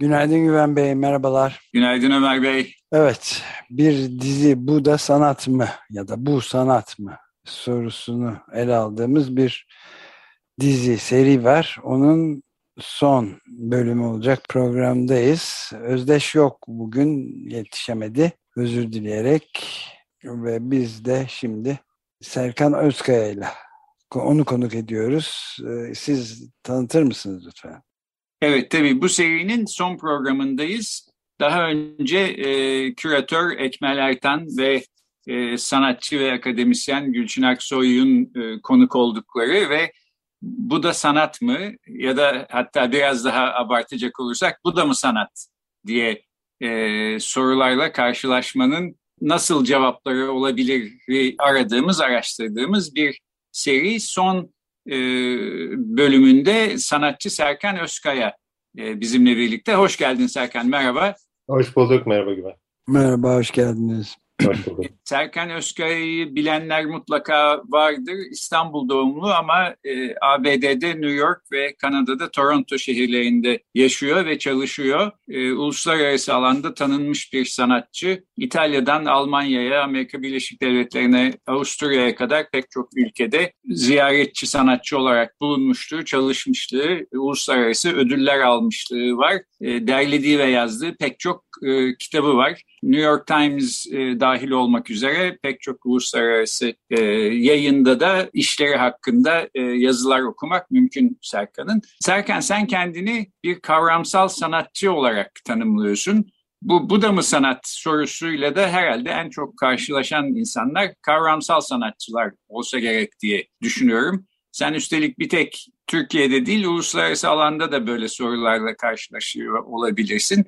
Günaydın Güven Bey, merhabalar. Günaydın Ömer Bey. Evet, bir dizi bu da sanat mı ya da bu sanat mı sorusunu ele aldığımız bir dizi, seri var. Onun son bölümü olacak programdayız. Özdeş yok bugün yetişemedi. Özür dileyerek ve biz de şimdi Serkan Özkaya ile onu konuk ediyoruz. Ee, siz tanıtır mısınız lütfen? Evet tabii bu serinin son programındayız. Daha önce e, küratör Ekmel Ertan ve e, sanatçı ve akademisyen Gülçin Aksoy'un e, konuk oldukları ve bu da sanat mı ya da hatta biraz daha abartacak olursak bu da mı sanat diye e, sorularla karşılaşmanın nasıl cevapları olabilir aradığımız, araştırdığımız bir seri. Son e, bölümünde sanatçı Serkan Özkaya e, bizimle birlikte. Hoş geldin Serkan, merhaba. Hoş bulduk, merhaba Güven. Merhaba, hoş geldiniz. Serkan Özkaya'yı bilenler mutlaka vardır. İstanbul doğumlu ama e, ABD'de New York ve Kanada'da Toronto şehirlerinde yaşıyor ve çalışıyor. E, uluslararası alanda tanınmış bir sanatçı. İtalya'dan Almanya'ya, Amerika Birleşik Devletleri'ne, Avusturya'ya kadar pek çok ülkede ziyaretçi sanatçı olarak bulunmuştur, çalışmışlığı, uluslararası ödüller almışlığı var. E, derlediği ve yazdığı pek çok e, kitabı var. New York Times e, dahil olmak üzere pek çok uluslararası e, yayında da işleri hakkında e, yazılar okumak mümkün Serkan'ın. Serkan sen kendini bir kavramsal sanatçı olarak tanımlıyorsun. Bu, bu da mı sanat sorusuyla da herhalde en çok karşılaşan insanlar kavramsal sanatçılar olsa gerek diye düşünüyorum. Sen üstelik bir tek Türkiye'de değil uluslararası alanda da böyle sorularla karşılaşıyor olabilirsin.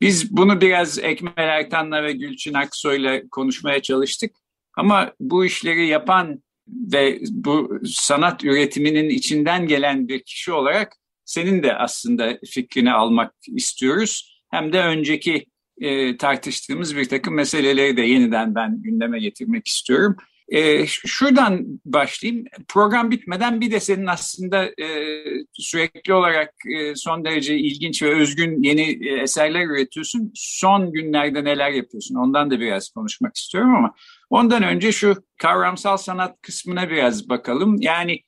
Biz bunu biraz Ekmel Ertan'la ve Gülçin Aksoy'la konuşmaya çalıştık. Ama bu işleri yapan ve bu sanat üretiminin içinden gelen bir kişi olarak senin de aslında fikrini almak istiyoruz. Hem de önceki e, tartıştığımız bir takım meseleleri de yeniden ben gündeme getirmek istiyorum. E, şuradan başlayayım. Program bitmeden bir de senin aslında e, sürekli olarak e, son derece ilginç ve özgün yeni e, eserler üretiyorsun. Son günlerde neler yapıyorsun? Ondan da biraz konuşmak istiyorum ama ondan önce şu kavramsal sanat kısmına biraz bakalım. Yani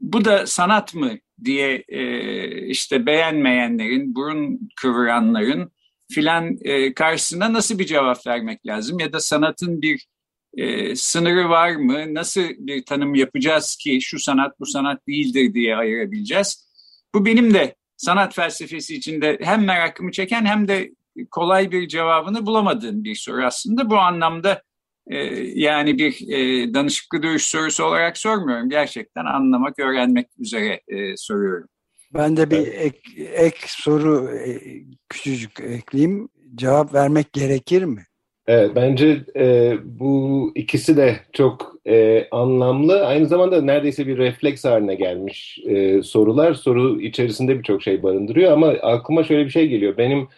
bu da sanat mı diye e, işte beğenmeyenlerin, burun kıvıranların filan e, karşısına nasıl bir cevap vermek lazım? Ya da sanatın bir e, sınırı var mı? Nasıl bir tanım yapacağız ki şu sanat bu sanat değildir diye ayırabileceğiz? Bu benim de sanat felsefesi içinde hem merakımı çeken hem de kolay bir cevabını bulamadığım bir soru aslında. Bu anlamda e, yani bir e, danışıklı dövüş sorusu olarak sormuyorum. Gerçekten anlamak, öğrenmek üzere e, soruyorum. Ben de bir ek, ek soru e, küçücük ekleyeyim. Cevap vermek gerekir mi? Evet, bence e, bu ikisi de çok e, anlamlı. Aynı zamanda neredeyse bir refleks haline gelmiş e, sorular. Soru içerisinde birçok şey barındırıyor ama aklıma şöyle bir şey geliyor. Benim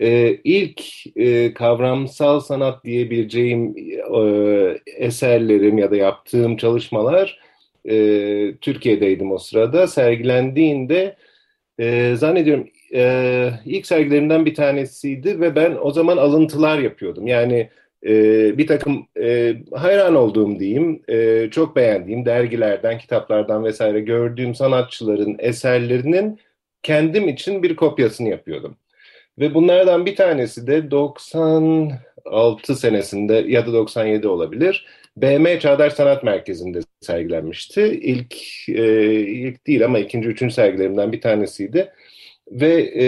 e, ilk e, kavramsal sanat diyebileceğim e, eserlerim ya da yaptığım çalışmalar e, Türkiye'deydim o sırada. Sergilendiğinde e, zannediyorum e, ilk sergilerimden bir tanesiydi ve ben o zaman alıntılar yapıyordum. Yani e, bir takım e, hayran olduğum diyeyim, e, çok beğendiğim dergilerden, kitaplardan vesaire gördüğüm sanatçıların eserlerinin kendim için bir kopyasını yapıyordum. Ve bunlardan bir tanesi de 96 senesinde ya da 97 olabilir. BM Çağdaş Sanat Merkezi'nde sergilenmişti. İlk, e, ilk değil ama ikinci, üçüncü sergilerimden bir tanesiydi. Ve e,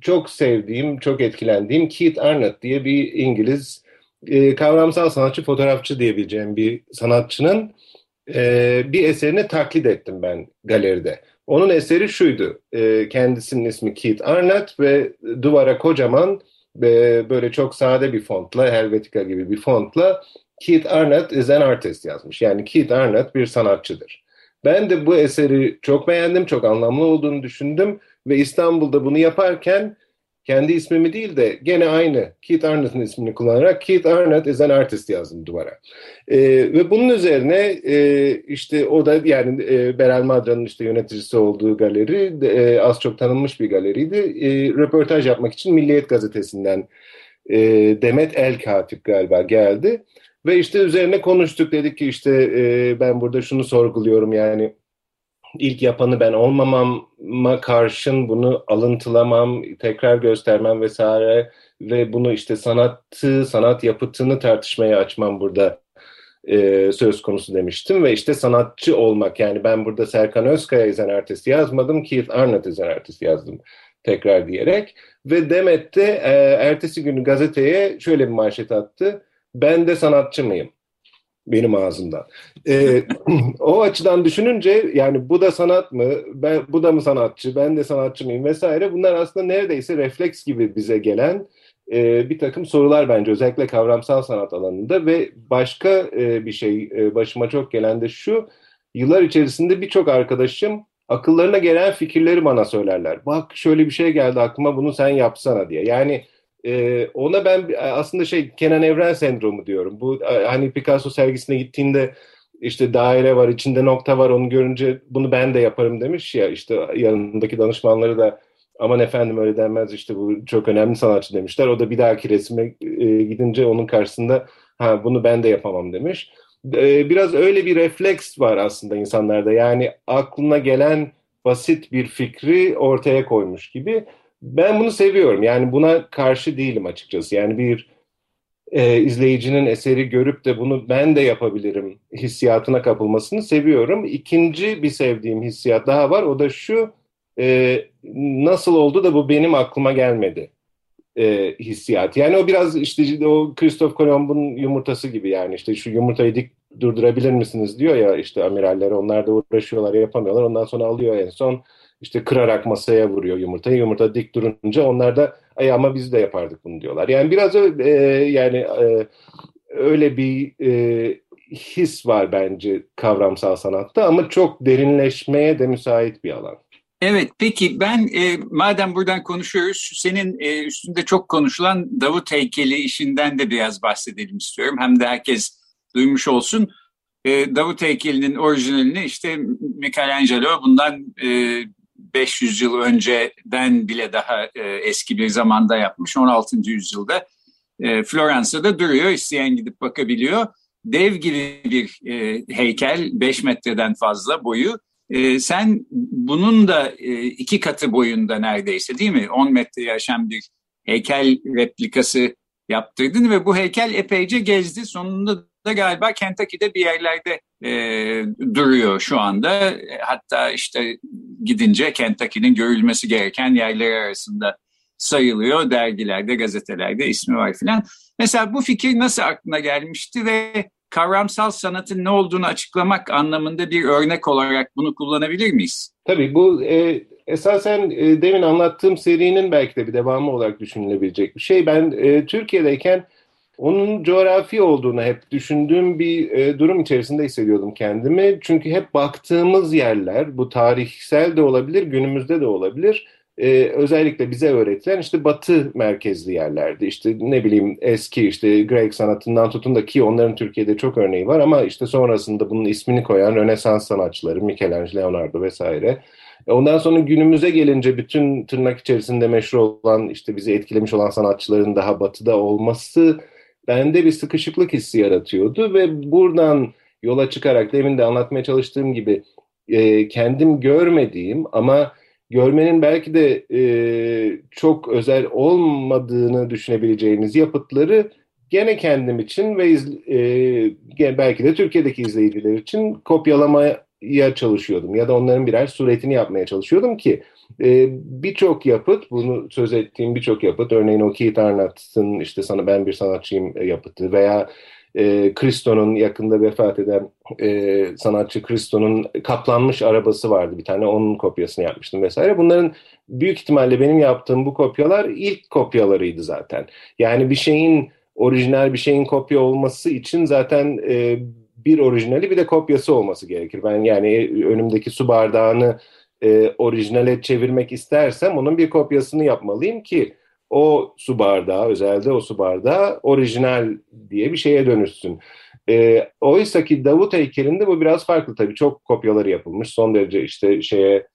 çok sevdiğim, çok etkilendiğim Keith Arnott diye bir İngiliz e, kavramsal sanatçı, fotoğrafçı diyebileceğim bir sanatçının e, bir eserini taklit ettim ben galeride. Onun eseri şuydu. E, kendisinin ismi Keith Arnott ve duvara kocaman e, böyle çok sade bir fontla, Helvetica gibi bir fontla Keith Arnott is an artist yazmış. Yani Keith Arnott bir sanatçıdır. Ben de bu eseri çok beğendim, çok anlamlı olduğunu düşündüm ve İstanbul'da bunu yaparken kendi ismimi değil de gene aynı Keith Arnott'ın ismini kullanarak Keith Arnott is an artist yazdım duvara. E, ve bunun üzerine e, işte o da yani e, Berel Madra'nın işte yöneticisi olduğu galeri e, az çok tanınmış bir galeriydi. E, röportaj yapmak için Milliyet Gazetesi'nden e, Demet El Katip galiba geldi. Ve işte üzerine konuştuk dedik ki işte e, ben burada şunu sorguluyorum yani ilk yapanı ben olmamama karşın bunu alıntılamam, tekrar göstermem vesaire ve bunu işte sanatı, sanat yapıtını tartışmaya açmam burada e, söz konusu demiştim ve işte sanatçı olmak yani ben burada Serkan Özkaya izan artist yazmadım, Keith Arnott izan artist yazdım tekrar diyerek ve Demet de e, ertesi günü gazeteye şöyle bir manşet attı. Ben de sanatçı mıyım? Benim ağzımdan. Ee, o açıdan düşününce yani bu da sanat mı, ben bu da mı sanatçı, ben de sanatçı mıyım vesaire bunlar aslında neredeyse refleks gibi bize gelen e, bir takım sorular bence özellikle kavramsal sanat alanında ve başka e, bir şey e, başıma çok gelen de şu yıllar içerisinde birçok arkadaşım akıllarına gelen fikirleri bana söylerler. Bak şöyle bir şey geldi aklıma bunu sen yapsana diye. Yani e, ona ben aslında şey Kenan Evren sendromu diyorum. Bu hani Picasso sergisine gittiğinde işte daire var, içinde nokta var onu görünce bunu ben de yaparım demiş ya işte yanındaki danışmanları da aman efendim öyle denmez işte bu çok önemli sanatçı demişler. O da bir dahaki resme e, gidince onun karşısında ha bunu ben de yapamam demiş. E, biraz öyle bir refleks var aslında insanlarda yani aklına gelen basit bir fikri ortaya koymuş gibi. Ben bunu seviyorum. Yani buna karşı değilim açıkçası. Yani bir e, izleyicinin eseri görüp de bunu ben de yapabilirim hissiyatına kapılmasını seviyorum. İkinci bir sevdiğim hissiyat daha var. O da şu e, nasıl oldu da bu benim aklıma gelmedi e, hissiyat. Yani o biraz işte o Christoph Kolomb'un yumurtası gibi yani işte şu yumurtayı dik durdurabilir misiniz diyor ya işte amiraller onlar da uğraşıyorlar yapamıyorlar ondan sonra alıyor en son işte kırarak masaya vuruyor yumurtayı. Yumurta dik durunca onlar da ay ama biz de yapardık bunu diyorlar. Yani biraz e, yani e, öyle bir e, his var bence kavramsal sanatta ama çok derinleşmeye de müsait bir alan. Evet peki ben e, madem buradan konuşuyoruz senin e, üstünde çok konuşulan Davut heykeli işinden de biraz bahsedelim istiyorum. Hem de herkes duymuş olsun. E, Davut heykelinin orijinalini işte Michelangelo bundan e, 500 yıl önceden bile daha e, eski bir zamanda yapmış. 16. yüzyılda e, Floransa'da duruyor. İsteyen gidip bakabiliyor. Dev gibi bir e, heykel, 5 metreden fazla boyu. E, sen bunun da e, iki katı boyunda neredeyse değil mi? 10 metre aşan bir heykel replikası yaptırdın ve bu heykel epeyce gezdi. Sonunda da galiba Kentucky'de bir yerlerde e, duruyor şu anda. Hatta işte gidince Kentucky'nin görülmesi gereken yerler arasında sayılıyor. Dergilerde, gazetelerde ismi var filan. Mesela bu fikir nasıl aklına gelmişti ve kavramsal sanatın ne olduğunu açıklamak anlamında bir örnek olarak bunu kullanabilir miyiz? Tabii bu e, esasen e, demin anlattığım serinin belki de bir devamı olarak düşünülebilecek bir şey. Ben e, Türkiye'deyken onun coğrafi olduğunu hep düşündüğüm bir e, durum içerisinde hissediyordum kendimi. Çünkü hep baktığımız yerler, bu tarihsel de olabilir, günümüzde de olabilir. E, özellikle bize öğretilen işte batı merkezli yerlerdi. İşte ne bileyim eski işte Grek sanatından tutun da ki onların Türkiye'de çok örneği var ama işte sonrasında bunun ismini koyan Rönesans sanatçıları, Michelangelo, Leonardo vesaire. E, ondan sonra günümüze gelince bütün tırnak içerisinde meşhur olan işte bizi etkilemiş olan sanatçıların daha batıda olması bende bir sıkışıklık hissi yaratıyordu ve buradan yola çıkarak demin de anlatmaya çalıştığım gibi e, kendim görmediğim ama görmenin belki de e, çok özel olmadığını düşünebileceğimiz yapıtları gene kendim için ve e, belki de Türkiye'deki izleyiciler için kopyalamaya çalışıyordum ya da onların birer suretini yapmaya çalışıyordum ki e, birçok yapıt, bunu söz ettiğim birçok yapıt, örneğin o Keith Arnott'ın işte sana ben bir sanatçıyım yapıtı veya e, Christo'nun yakında vefat eden e, sanatçı Christo'nun kaplanmış arabası vardı bir tane onun kopyasını yapmıştım vesaire. Bunların büyük ihtimalle benim yaptığım bu kopyalar ilk kopyalarıydı zaten. Yani bir şeyin orijinal bir şeyin kopya olması için zaten e, bir orijinali bir de kopyası olması gerekir. Ben yani önümdeki su bardağını e, orijinale çevirmek istersem onun bir kopyasını yapmalıyım ki o su bardağı, özellikle o su bardağı orijinal diye bir şeye dönüşsün. E, Oysa ki Davut heykelinde bu biraz farklı tabii. Çok kopyaları yapılmış. Son derece işte şeye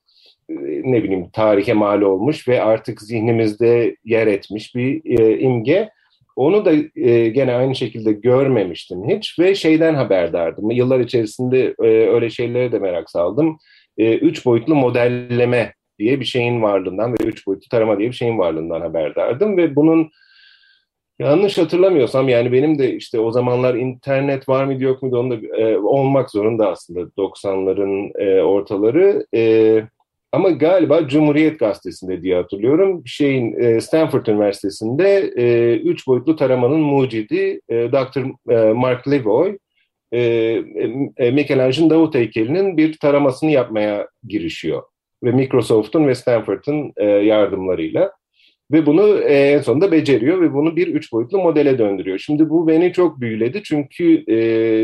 e, ne bileyim tarihe mal olmuş ve artık zihnimizde yer etmiş bir e, imge. Onu da e, gene aynı şekilde görmemiştim hiç ve şeyden haberdardım. Yıllar içerisinde e, öyle şeylere de merak saldım. E, üç boyutlu modelleme diye bir şeyin varlığından ve üç boyutlu tarama diye bir şeyin varlığından haberdardım ve bunun yanlış hatırlamıyorsam yani benim de işte o zamanlar internet var mıydı yok muydu onu da e, olmak zorunda aslında 90'ların e, ortaları e, ama galiba Cumhuriyet Gazetesi'nde diye hatırlıyorum şeyin e, Stanford Üniversitesi'nde e, üç boyutlu taramanın mucidi e, Dr. E, Mark Levoy e, e, Michelangelo Davut heykelinin bir taramasını yapmaya girişiyor ve Microsoft'un ve Stanford'ın e, yardımlarıyla ve bunu e, en sonunda beceriyor ve bunu bir üç boyutlu modele döndürüyor. Şimdi bu beni çok büyüledi çünkü e,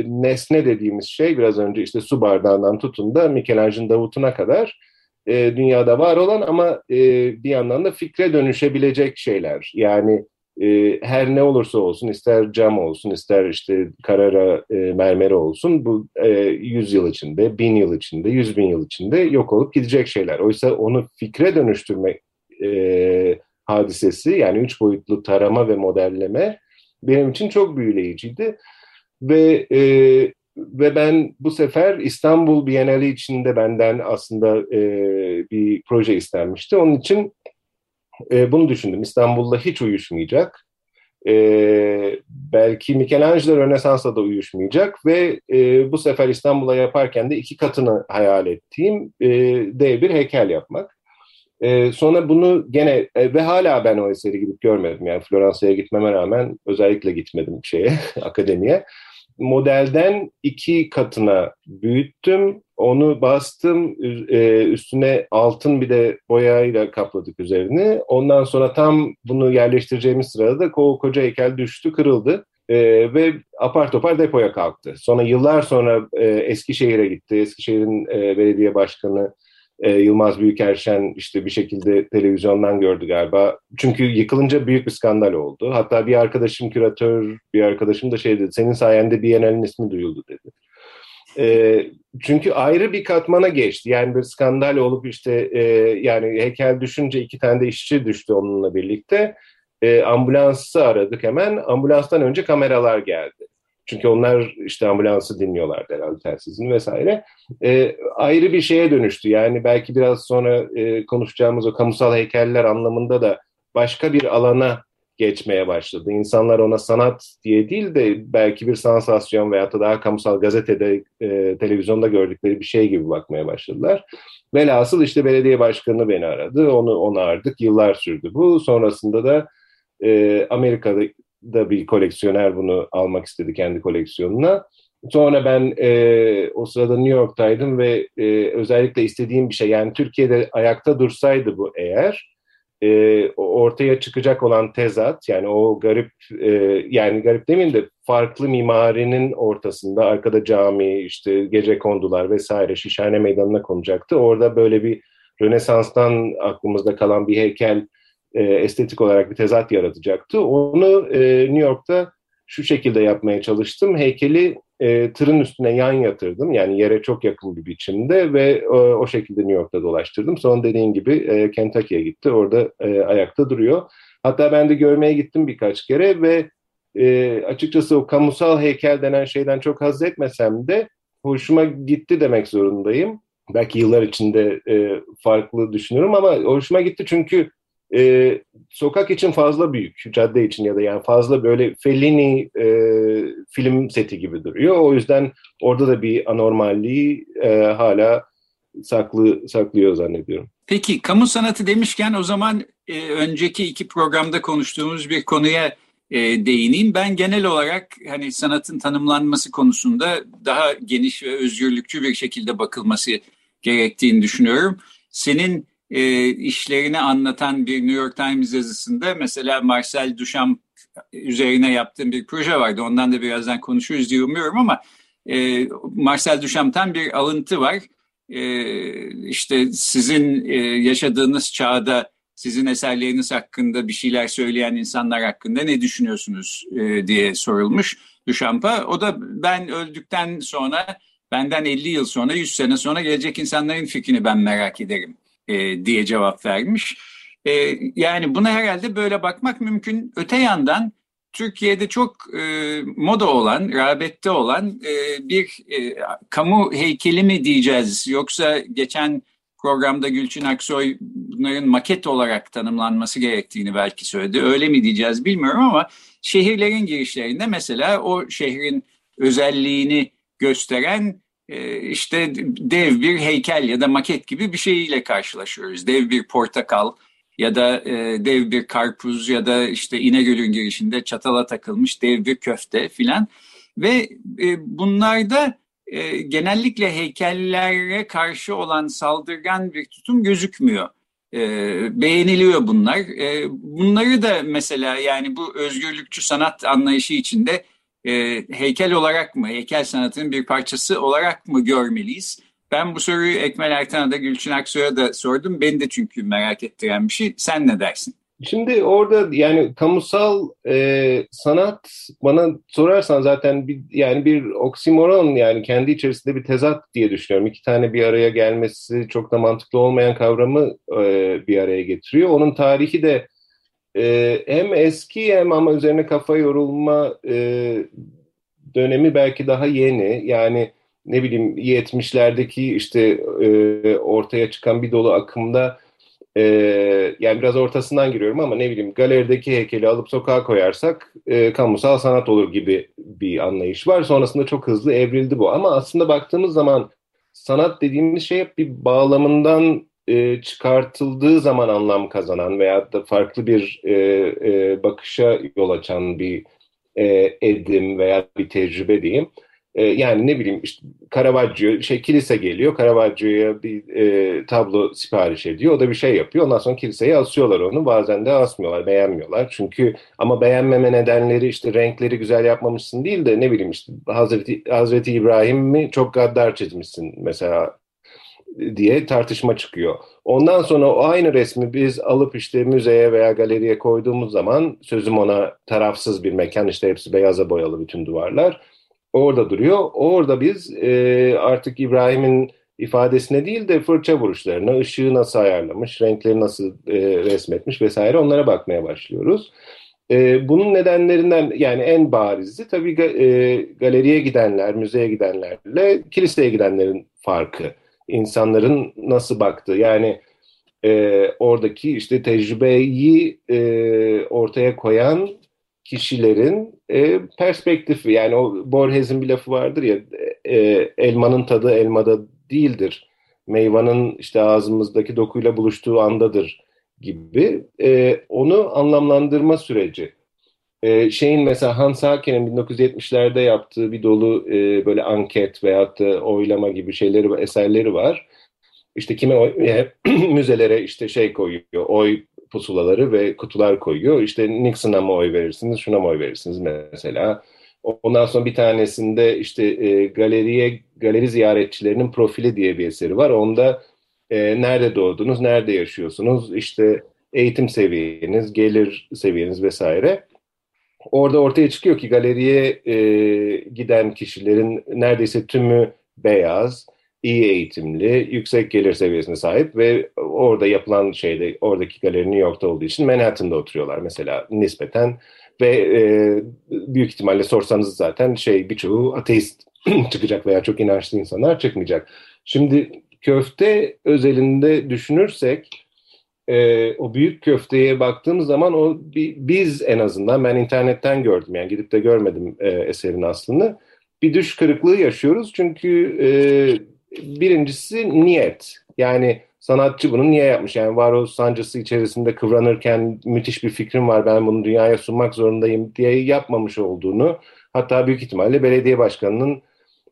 nesne dediğimiz şey biraz önce işte su bardağından tutun da Michelangelo Davut'una kadar e, dünyada var olan ama e, bir yandan da fikre dönüşebilecek şeyler. Yani e, her ne olursa olsun ister cam olsun ister işte karara e, mermeri olsun bu e, 100 yıl içinde, bin yıl içinde, yüz bin yıl içinde yok olup gidecek şeyler. Oysa onu fikre dönüştürme e, hadisesi yani üç boyutlu tarama ve modelleme benim için çok büyüleyiciydi. Ve e, ve ben bu sefer İstanbul Bienali içinde benden aslında e, bir proje istenmişti. Onun için e, bunu düşündüm. İstanbul'da hiç uyuşmayacak. E, belki Michelangelo Rönesans'la da uyuşmayacak ve e, bu sefer İstanbul'a yaparken de iki katını hayal ettiğim e, dev bir heykel yapmak. E, sonra bunu gene e, ve hala ben o eseri gidip görmedim. Yani Floransa'ya gitmeme rağmen özellikle gitmedim şeye akademiye modelden iki katına büyüttüm. Onu bastım. E, üstüne altın bir de boyayla kapladık üzerini. Ondan sonra tam bunu yerleştireceğimiz sırada da ko koca heykel düştü, kırıldı. E, ve apar topar depoya kalktı. Sonra yıllar sonra e, Eskişehir'e gitti. Eskişehir'in e, belediye başkanı e, Yılmaz Büyükerşen işte bir şekilde televizyondan gördü galiba. Çünkü yıkılınca büyük bir skandal oldu. Hatta bir arkadaşım küratör, bir arkadaşım da şey dedi, senin sayende Biennale'nin ismi duyuldu dedi. E, çünkü ayrı bir katmana geçti. Yani bir skandal olup işte e, yani heykel düşünce iki tane de işçi düştü onunla birlikte. E, ambulansı aradık hemen. Ambulanstan önce kameralar geldi. Çünkü onlar işte ambulansı dinliyorlardı herhalde telsizin vesaire. E, ayrı bir şeye dönüştü. Yani belki biraz sonra e, konuşacağımız o kamusal heykeller anlamında da başka bir alana geçmeye başladı. İnsanlar ona sanat diye değil de belki bir sansasyon veya da daha kamusal gazetede, e, televizyonda gördükleri bir şey gibi bakmaya başladılar. Velhasıl işte belediye başkanı beni aradı, onu onardık, yıllar sürdü bu. Sonrasında da e, Amerika'da da bir koleksiyoner bunu almak istedi kendi koleksiyonuna. Sonra ben e, o sırada New York'taydım ve e, özellikle istediğim bir şey yani Türkiye'de ayakta dursaydı bu eğer e, ortaya çıkacak olan tezat yani o garip e, yani garip demeyeyim de farklı mimarinin ortasında arkada cami işte gece kondular vesaire Şişhane Meydanı'na konacaktı. Orada böyle bir Rönesans'tan aklımızda kalan bir heykel e, estetik olarak bir tezat yaratacaktı. Onu e, New York'ta şu şekilde yapmaya çalıştım. Heykeli e, tırın üstüne yan yatırdım. Yani yere çok yakın bir biçimde ve e, o şekilde New York'ta dolaştırdım. Sonra dediğin gibi e, Kentucky'ye gitti. Orada e, ayakta duruyor. Hatta ben de görmeye gittim birkaç kere ve e, açıkçası o kamusal heykel denen şeyden çok haz etmesem de hoşuma gitti demek zorundayım. Belki yıllar içinde e, farklı düşünüyorum ama hoşuma gitti çünkü e, sokak için fazla büyük, cadde için ya da yani fazla böyle Fellini e, film seti gibi duruyor. O yüzden orada da bir anormalliği e, hala saklı saklıyor zannediyorum. Peki kamu sanatı demişken o zaman e, önceki iki programda konuştuğumuz bir konuya e, değineyim. Ben genel olarak hani sanatın tanımlanması konusunda daha geniş ve özgürlükçü bir şekilde bakılması gerektiğini düşünüyorum. Senin e, işlerini anlatan bir New York Times yazısında mesela Marcel Duchamp üzerine yaptığım bir proje vardı. Ondan da birazdan konuşuruz diye umuyorum ama e, Marcel Duchamp'tan bir alıntı var. E, işte sizin e, yaşadığınız çağda sizin eserleriniz hakkında bir şeyler söyleyen insanlar hakkında ne düşünüyorsunuz e, diye sorulmuş Duchamp'a. O da ben öldükten sonra benden 50 yıl sonra 100 sene sonra gelecek insanların fikrini ben merak ederim e, diye cevap vermiş. E, yani buna herhalde böyle bakmak mümkün. Öte yandan Türkiye'de çok e, moda olan, rağbette olan e, bir e, kamu heykeli mi diyeceğiz yoksa geçen programda Gülçin Aksoy bunların maket olarak tanımlanması gerektiğini belki söyledi. Öyle mi diyeceğiz bilmiyorum ama şehirlerin girişlerinde mesela o şehrin özelliğini gösteren işte dev bir heykel ya da maket gibi bir şeyle karşılaşıyoruz. Dev bir portakal ya da e, dev bir karpuz ya da işte İnegöl'ün girişinde çatala takılmış dev bir köfte filan. Ve e, bunlarda e, genellikle heykellere karşı olan saldırgan bir tutum gözükmüyor. Beğeniliyor bunlar. Bunları da mesela yani bu özgürlükçü sanat anlayışı içinde e, heykel olarak mı, heykel sanatının bir parçası olarak mı görmeliyiz? Ben bu soruyu Ekmel Ertan'a da Gülçin Aksoy'a da sordum. Beni de çünkü merak ettiren bir şey. Sen ne dersin? Şimdi orada yani kamusal e, sanat bana sorarsan zaten bir, yani bir oksimoron yani kendi içerisinde bir tezat diye düşünüyorum. İki tane bir araya gelmesi çok da mantıklı olmayan kavramı e, bir araya getiriyor. Onun tarihi de e, hem eski hem ama üzerine kafa yorulma e, dönemi belki daha yeni. Yani ne bileyim 70'lerdeki işte e, ortaya çıkan bir dolu akımda e, yani biraz ortasından giriyorum ama ne bileyim galerideki heykeli alıp sokağa koyarsak e, kamusal sanat olur gibi bir anlayış var. Sonrasında çok hızlı evrildi bu ama aslında baktığımız zaman sanat dediğimiz şey hep bir bağlamından e, çıkartıldığı zaman anlam kazanan veya da farklı bir e, e, bakışa yol açan bir e, edim veya bir tecrübe diyeyim. E, yani ne bileyim işte Caravaggio, şey kilise geliyor, Caravaggio'ya bir e, tablo sipariş ediyor, o da bir şey yapıyor. Ondan sonra kiliseye asıyorlar onu, bazen de asmıyorlar, beğenmiyorlar. Çünkü ama beğenmeme nedenleri işte renkleri güzel yapmamışsın değil de ne bileyim işte Hazreti, Hazreti İbrahim'i çok gaddar çizmişsin mesela diye tartışma çıkıyor. Ondan sonra o aynı resmi biz alıp işte müzeye veya galeriye koyduğumuz zaman sözüm ona tarafsız bir mekan işte hepsi beyaza boyalı bütün duvarlar orada duruyor. Orada biz e, artık İbrahim'in ifadesine değil de fırça vuruşlarına, ışığı nasıl ayarlamış, renkleri nasıl e, resmetmiş vesaire onlara bakmaya başlıyoruz. E, bunun nedenlerinden yani en barizi tabii e, galeriye gidenler, müzeye gidenlerle kiliseye gidenlerin farkı. İnsanların nasıl baktığı yani e, oradaki işte tecrübeyi e, ortaya koyan kişilerin e, perspektifi yani o Borges'in bir lafı vardır ya e, elmanın tadı elmada değildir. Meyvanın işte ağzımızdaki dokuyla buluştuğu andadır gibi e, onu anlamlandırma süreci. E, şeyin mesela Hans Haken'in 1970'lerde yaptığı bir dolu e, böyle anket veyahut da oylama gibi şeyleri eserleri var. İşte kime oy, e, müzelere işte şey koyuyor, oy pusulaları ve kutular koyuyor. İşte Nixon'a mı oy verirsiniz, şuna mı oy verirsiniz mesela. Ondan sonra bir tanesinde işte e, galeriye galeri ziyaretçilerinin profili diye bir eseri var. Onda e, nerede doğdunuz, nerede yaşıyorsunuz, işte eğitim seviyeniz, gelir seviyeniz vesaire. Orada ortaya çıkıyor ki galeriye e, giden kişilerin neredeyse tümü beyaz, iyi eğitimli, yüksek gelir seviyesine sahip ve orada yapılan şeyde oradaki galeri New York'ta olduğu için Manhattan'da oturuyorlar mesela nispeten ve e, büyük ihtimalle sorsanız zaten şey birçoğu ateist çıkacak veya çok inançlı insanlar çıkmayacak. Şimdi köfte özelinde düşünürsek e, o büyük köfteye baktığımız zaman o biz en azından ben internetten gördüm yani gidip de görmedim e, eserin aslını bir düş kırıklığı yaşıyoruz çünkü e, birincisi niyet. Yani sanatçı bunu niye yapmış? Yani varoluş sancısı içerisinde kıvranırken müthiş bir fikrim var ben bunu dünyaya sunmak zorundayım diye yapmamış olduğunu hatta büyük ihtimalle belediye başkanının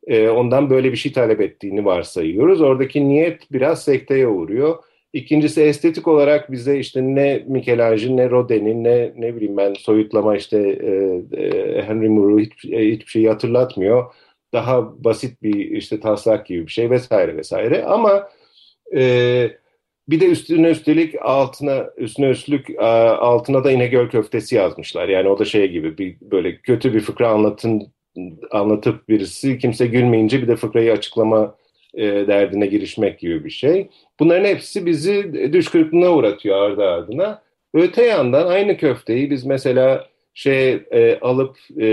e, ondan böyle bir şey talep ettiğini varsayıyoruz. Oradaki niyet biraz sekteye uğruyor. İkincisi estetik olarak bize işte ne Michelangelo ne Rodin'i ne ne bileyim ben soyutlama işte e, e, Henry Moore'u hiç, e, hiçbir şey hatırlatmıyor. Daha basit bir işte taslak gibi bir şey vesaire vesaire ama e, bir de üstüne üstelik altına üstüne üstlük altına da İnegöl köftesi yazmışlar. Yani o da şey gibi bir böyle kötü bir fıkra anlatın anlatıp birisi kimse gülmeyince bir de fıkrayı açıklama e, derdine girişmek gibi bir şey. Bunların hepsi bizi düş kırıklığına uğratıyor ardı ardına. Öte yandan aynı köfteyi biz mesela şey e, alıp e,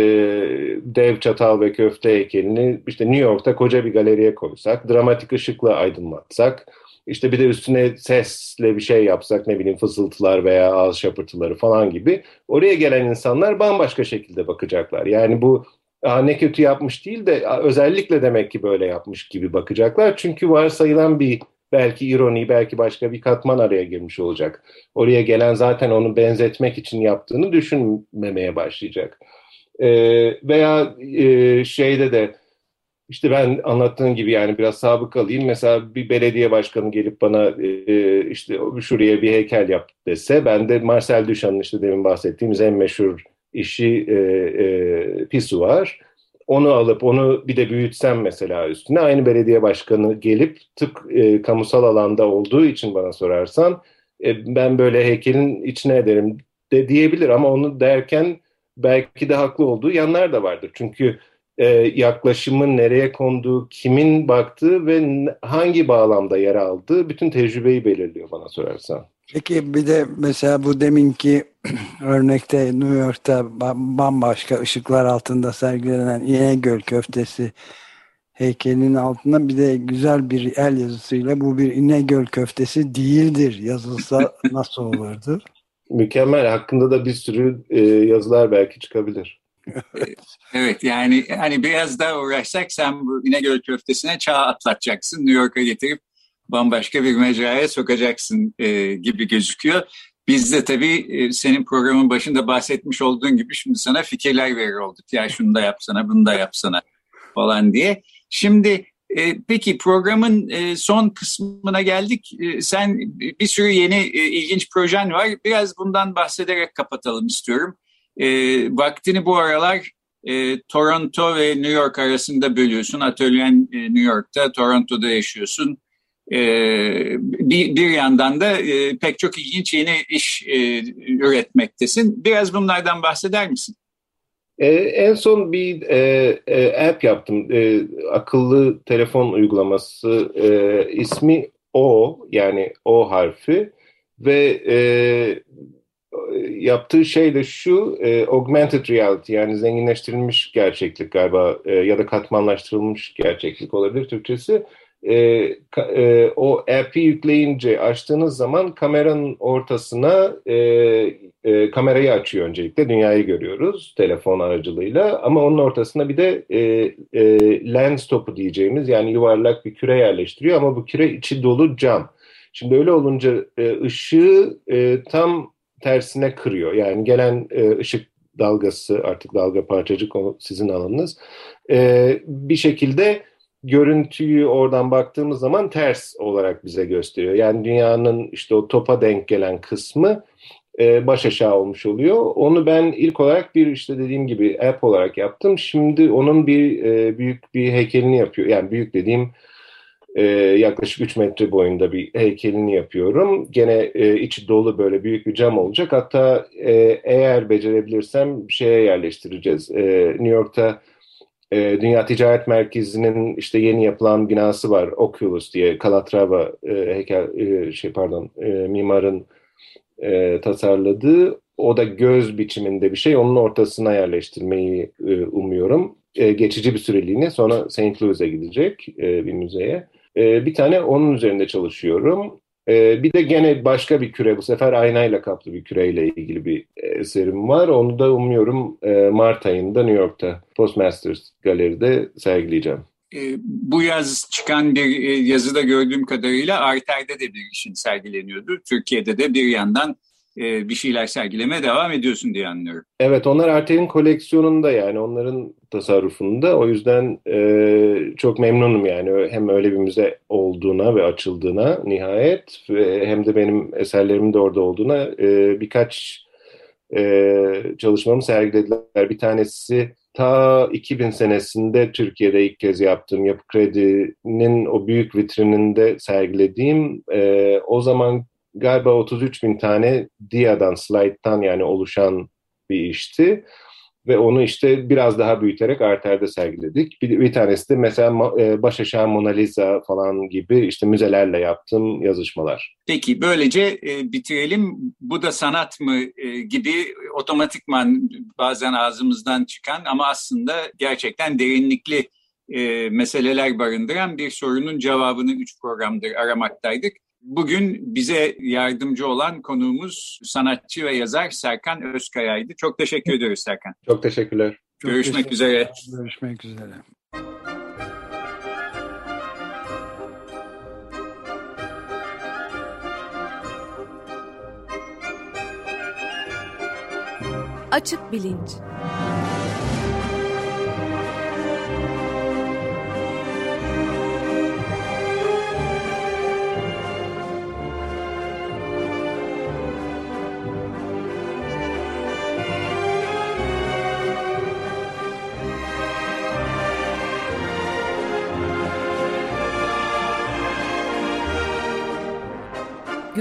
dev çatal ve köfte heykelini işte New York'ta koca bir galeriye koysak, dramatik ışıkla aydınlatsak, işte bir de üstüne sesle bir şey yapsak ne bileyim fısıltılar veya ağız şapırtıları falan gibi oraya gelen insanlar bambaşka şekilde bakacaklar. Yani bu ne kötü yapmış değil de özellikle demek ki böyle yapmış gibi bakacaklar. Çünkü varsayılan bir belki ironi, belki başka bir katman araya girmiş olacak. Oraya gelen zaten onu benzetmek için yaptığını düşünmemeye başlayacak. Ee, veya e, şeyde de işte ben anlattığım gibi yani biraz sabıkalıyım. Mesela bir belediye başkanı gelip bana e, işte şuraya bir heykel yap dese ben de Marcel Duchamp'ın işte demin bahsettiğimiz en meşhur işi e, e, Pisu var. Onu alıp onu bir de büyütsem mesela üstüne aynı belediye başkanı gelip tık e, kamusal alanda olduğu için bana sorarsan e, ben böyle heykelin içine ederim de diyebilir ama onu derken belki de haklı olduğu yanlar da vardır. Çünkü e, yaklaşımın nereye konduğu, kimin baktığı ve hangi bağlamda yer aldığı bütün tecrübeyi belirliyor bana sorarsan. Peki bir de mesela bu deminki örnekte New York'ta bambaşka ışıklar altında sergilenen İnegöl köftesi heykelinin altında bir de güzel bir el yazısıyla bu bir İnegöl köftesi değildir yazılsa nasıl olurdu? Mükemmel. Hakkında da bir sürü e, yazılar belki çıkabilir. evet yani hani biraz daha uğraşsak sen bu İnegöl köftesine çağ atlatacaksın. New York'a getirip bambaşka bir mecraya sokacaksın e, gibi gözüküyor. Biz de tabii e, senin programın başında bahsetmiş olduğun gibi şimdi sana fikirler verir olduk. Ya şunu da yapsana, bunu da yapsana falan diye. Şimdi e, peki programın e, son kısmına geldik. E, sen bir sürü yeni e, ilginç projen var. Biraz bundan bahsederek kapatalım istiyorum. E, vaktini bu aralar e, Toronto ve New York arasında bölüyorsun. Atölyen e, New York'ta, Toronto'da yaşıyorsun. Ee, bir, bir yandan da e, pek çok ilginç yeni iş e, üretmektesin. Biraz bunlardan bahseder misin? Ee, en son bir e, e, app yaptım. E, akıllı telefon uygulaması. E, ismi O yani O harfi ve e, yaptığı şey de şu e, augmented reality yani zenginleştirilmiş gerçeklik galiba e, ya da katmanlaştırılmış gerçeklik olabilir Türkçesi e, e, o app'i yükleyince açtığınız zaman kameranın ortasına e, e, kamerayı açıyor öncelikle. Dünyayı görüyoruz telefon aracılığıyla ama onun ortasına bir de e, e, lens topu diyeceğimiz yani yuvarlak bir küre yerleştiriyor ama bu küre içi dolu cam. Şimdi öyle olunca e, ışığı e, tam tersine kırıyor. Yani gelen e, ışık dalgası artık dalga parçacık sizin alanınız e, bir şekilde görüntüyü oradan baktığımız zaman ters olarak bize gösteriyor. Yani dünyanın işte o topa denk gelen kısmı e, baş aşağı olmuş oluyor. Onu ben ilk olarak bir işte dediğim gibi app olarak yaptım. Şimdi onun bir e, büyük bir heykelini yapıyor. Yani büyük dediğim e, yaklaşık 3 metre boyunda bir heykelini yapıyorum. Gene e, içi dolu böyle büyük bir cam olacak. Hatta e, eğer becerebilirsem şeye yerleştireceğiz. E, New York'ta e, Dünya Ticaret Merkezi'nin işte yeni yapılan binası var Oculus diye Calatrava e, heykel e, şey pardon e, mimarın e, tasarladığı o da göz biçiminde bir şey onun ortasına yerleştirmeyi e, umuyorum. E, geçici bir süreliğine sonra St. Louis'e gidecek e, bir müzeye. E, bir tane onun üzerinde çalışıyorum. Ee, bir de gene başka bir küre bu sefer aynayla kaplı bir küreyle ilgili bir eserim var. Onu da umuyorum e, Mart ayında New York'ta Postmasters Galeri'de sergileyeceğim. e, bu yaz çıkan bir e, yazıda gördüğüm kadarıyla Arter'de de bir işin sergileniyordu. Türkiye'de de bir yandan e, bir şeyler sergilemeye devam ediyorsun diye anlıyorum. Evet onlar Arter'in koleksiyonunda yani onların tasarrufunda. O yüzden e, çok memnunum yani hem öyle bir müze olduğuna ve açıldığına nihayet ve hem de benim eserlerimin de orada olduğuna e, birkaç e, çalışmamı sergilediler. Bir tanesi ta 2000 senesinde Türkiye'de ilk kez yaptığım Yapı Kredi'nin o büyük vitrininde sergilediğim e, o zaman galiba 33 bin tane diyadan, slide'tan yani oluşan bir işti. Ve onu işte biraz daha büyüterek arterde sergiledik. Bir, bir tanesi de mesela e, baş aşağı Mona Lisa falan gibi işte müzelerle yaptığım yazışmalar. Peki böylece e, bitirelim. Bu da sanat mı e, gibi otomatikman bazen ağzımızdan çıkan ama aslında gerçekten derinlikli e, meseleler barındıran bir sorunun cevabını üç programdır aramaktaydık. Bugün bize yardımcı olan konuğumuz sanatçı ve yazar Serkan Özkaya'ydı. Çok teşekkür ediyoruz Serkan. Çok teşekkürler. Çok Görüşmek teşekkür üzere. Görüşmek üzere. Açık Bilinç